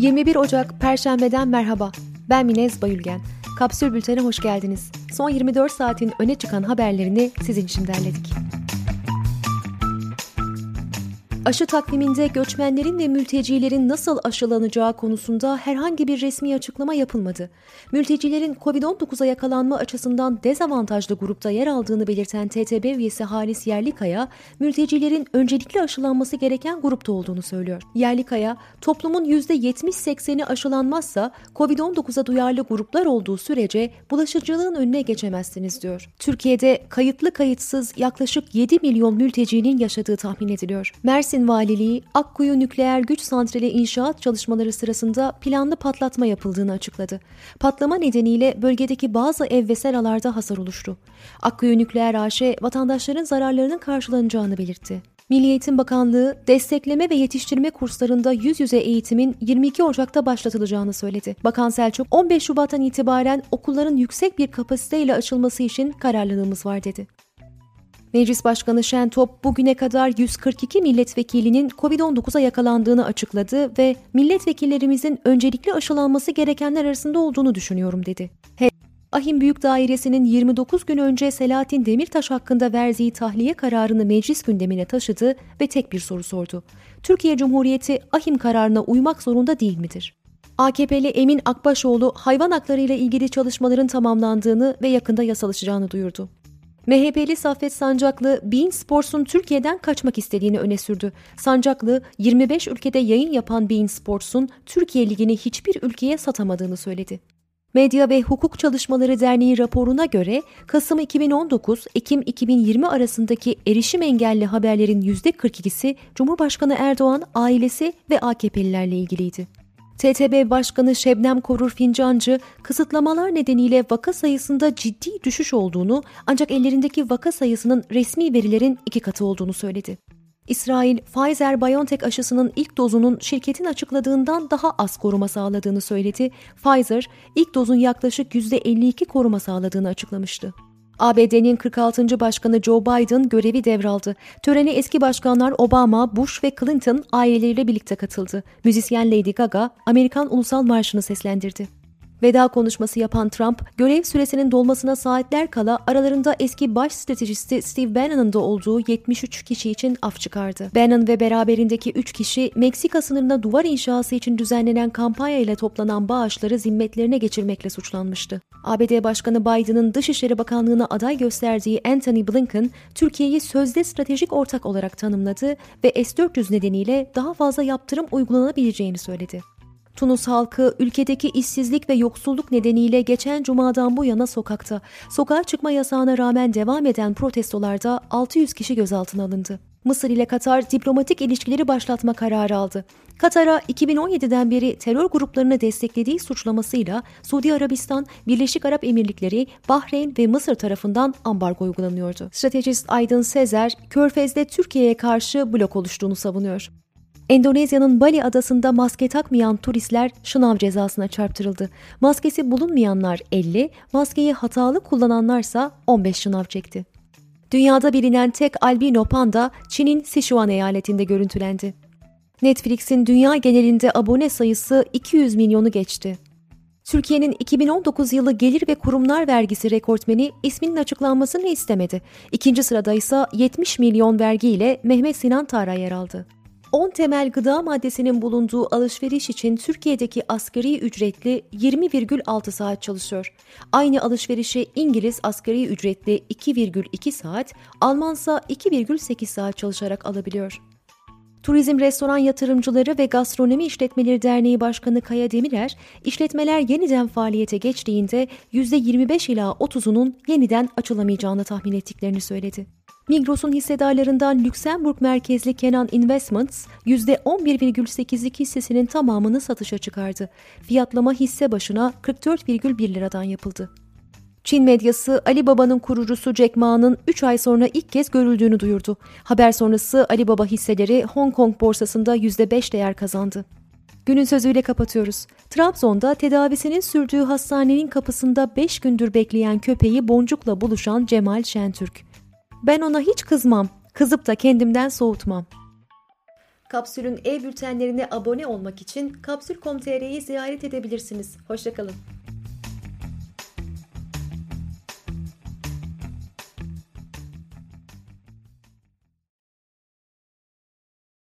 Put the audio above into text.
21 Ocak Perşembeden merhaba. Ben Minez Bayülgen. Kapsül Bülten'e hoş geldiniz. Son 24 saatin öne çıkan haberlerini sizin için derledik. Aşı takviminde göçmenlerin ve mültecilerin nasıl aşılanacağı konusunda herhangi bir resmi açıklama yapılmadı. Mültecilerin COVID-19'a yakalanma açısından dezavantajlı grupta yer aldığını belirten TTB üyesi Halis Yerlikaya, mültecilerin öncelikli aşılanması gereken grupta olduğunu söylüyor. Yerlikaya, toplumun %70-80'i aşılanmazsa COVID-19'a duyarlı gruplar olduğu sürece bulaşıcılığın önüne geçemezsiniz diyor. Türkiye'de kayıtlı kayıtsız yaklaşık 7 milyon mültecinin yaşadığı tahmin ediliyor. Mersin Mersin Valiliği, Akkuyu Nükleer Güç Santrali inşaat çalışmaları sırasında planlı patlatma yapıldığını açıkladı. Patlama nedeniyle bölgedeki bazı ev ve seralarda hasar oluştu. Akkuyu Nükleer AŞ vatandaşların zararlarının karşılanacağını belirtti. Milli Eğitim Bakanlığı destekleme ve yetiştirme kurslarında yüz yüze eğitimin 22 Ocak'ta başlatılacağını söyledi. Bakan Selçuk 15 Şubat'tan itibaren okulların yüksek bir kapasiteyle açılması için kararlılığımız var dedi. Meclis Başkanı Şentop bugüne kadar 142 milletvekilinin COVID-19'a yakalandığını açıkladı ve milletvekillerimizin öncelikli aşılanması gerekenler arasında olduğunu düşünüyorum dedi. He Ahim Büyük Dairesi'nin 29 gün önce Selahattin Demirtaş hakkında verdiği tahliye kararını meclis gündemine taşıdı ve tek bir soru sordu. Türkiye Cumhuriyeti Ahim kararına uymak zorunda değil midir? AKP'li Emin Akbaşoğlu hayvan hakları ile ilgili çalışmaların tamamlandığını ve yakında yasalaşacağını duyurdu. MHP'li Saffet Sancaklı, Bein Sports'un Türkiye'den kaçmak istediğini öne sürdü. Sancaklı, 25 ülkede yayın yapan Bein Sports'un Türkiye Ligi'ni hiçbir ülkeye satamadığını söyledi. Medya ve Hukuk Çalışmaları Derneği raporuna göre Kasım 2019, Ekim 2020 arasındaki erişim engelli haberlerin %42'si Cumhurbaşkanı Erdoğan, ailesi ve AKP'lilerle ilgiliydi. TTB Başkanı Şebnem Korur Fincancı, kısıtlamalar nedeniyle vaka sayısında ciddi düşüş olduğunu ancak ellerindeki vaka sayısının resmi verilerin iki katı olduğunu söyledi. İsrail, Pfizer-BioNTech aşısının ilk dozunun şirketin açıkladığından daha az koruma sağladığını söyledi. Pfizer, ilk dozun yaklaşık %52 koruma sağladığını açıklamıştı. ABD'nin 46. Başkanı Joe Biden görevi devraldı. Törene eski başkanlar Obama, Bush ve Clinton aileleriyle birlikte katıldı. Müzisyen Lady Gaga Amerikan Ulusal Marşı'nı seslendirdi. Veda konuşması yapan Trump, görev süresinin dolmasına saatler kala aralarında eski baş stratejisti Steve Bannon'ın da olduğu 73 kişi için af çıkardı. Bannon ve beraberindeki 3 kişi Meksika sınırına duvar inşası için düzenlenen kampanya ile toplanan bağışları zimmetlerine geçirmekle suçlanmıştı. ABD Başkanı Biden'ın Dışişleri Bakanlığı'na aday gösterdiği Anthony Blinken, Türkiye'yi sözde stratejik ortak olarak tanımladı ve S-400 nedeniyle daha fazla yaptırım uygulanabileceğini söyledi. Tunus halkı ülkedeki işsizlik ve yoksulluk nedeniyle geçen cumadan bu yana sokakta. Sokağa çıkma yasağına rağmen devam eden protestolarda 600 kişi gözaltına alındı. Mısır ile Katar diplomatik ilişkileri başlatma kararı aldı. Katar'a 2017'den beri terör gruplarını desteklediği suçlamasıyla Suudi Arabistan, Birleşik Arap Emirlikleri, Bahreyn ve Mısır tarafından ambargo uygulanıyordu. Stratejist Aydın Sezer, Körfez'de Türkiye'ye karşı blok oluştuğunu savunuyor. Endonezya'nın Bali adasında maske takmayan turistler şınav cezasına çarptırıldı. Maskesi bulunmayanlar 50, maskeyi hatalı kullananlarsa 15 şınav çekti. Dünyada bilinen tek albino panda Çin'in Sichuan eyaletinde görüntülendi. Netflix'in dünya genelinde abone sayısı 200 milyonu geçti. Türkiye'nin 2019 yılı gelir ve kurumlar vergisi rekortmeni isminin açıklanmasını istemedi. İkinci sırada ise 70 milyon vergiyle Mehmet Sinan Tara yer aldı. 10 temel gıda maddesinin bulunduğu alışveriş için Türkiye'deki asgari ücretli 20,6 saat çalışıyor. Aynı alışverişi İngiliz asgari ücretli 2,2 saat, Almansa 2,8 saat çalışarak alabiliyor. Turizm Restoran Yatırımcıları ve Gastronomi İşletmeleri Derneği Başkanı Kaya Demirer, işletmeler yeniden faaliyete geçtiğinde %25 ila 30'unun yeniden açılamayacağını tahmin ettiklerini söyledi. Migros'un hissedarlarından Lüksemburg merkezli Kenan Investments %11,82 hissesinin tamamını satışa çıkardı. Fiyatlama hisse başına 44,1 liradan yapıldı. Çin medyası Ali Baba'nın kurucusu Jack Ma'nın 3 ay sonra ilk kez görüldüğünü duyurdu. Haber sonrası Ali Baba hisseleri Hong Kong borsasında %5 değer kazandı. Günün sözüyle kapatıyoruz. Trabzon'da tedavisinin sürdüğü hastanenin kapısında 5 gündür bekleyen köpeği boncukla buluşan Cemal Şentürk. Ben ona hiç kızmam, kızıp da kendimden soğutmam. Kapsül'ün e-bültenlerine abone olmak için kapsül.com.tr'yi ziyaret edebilirsiniz. Hoşçakalın.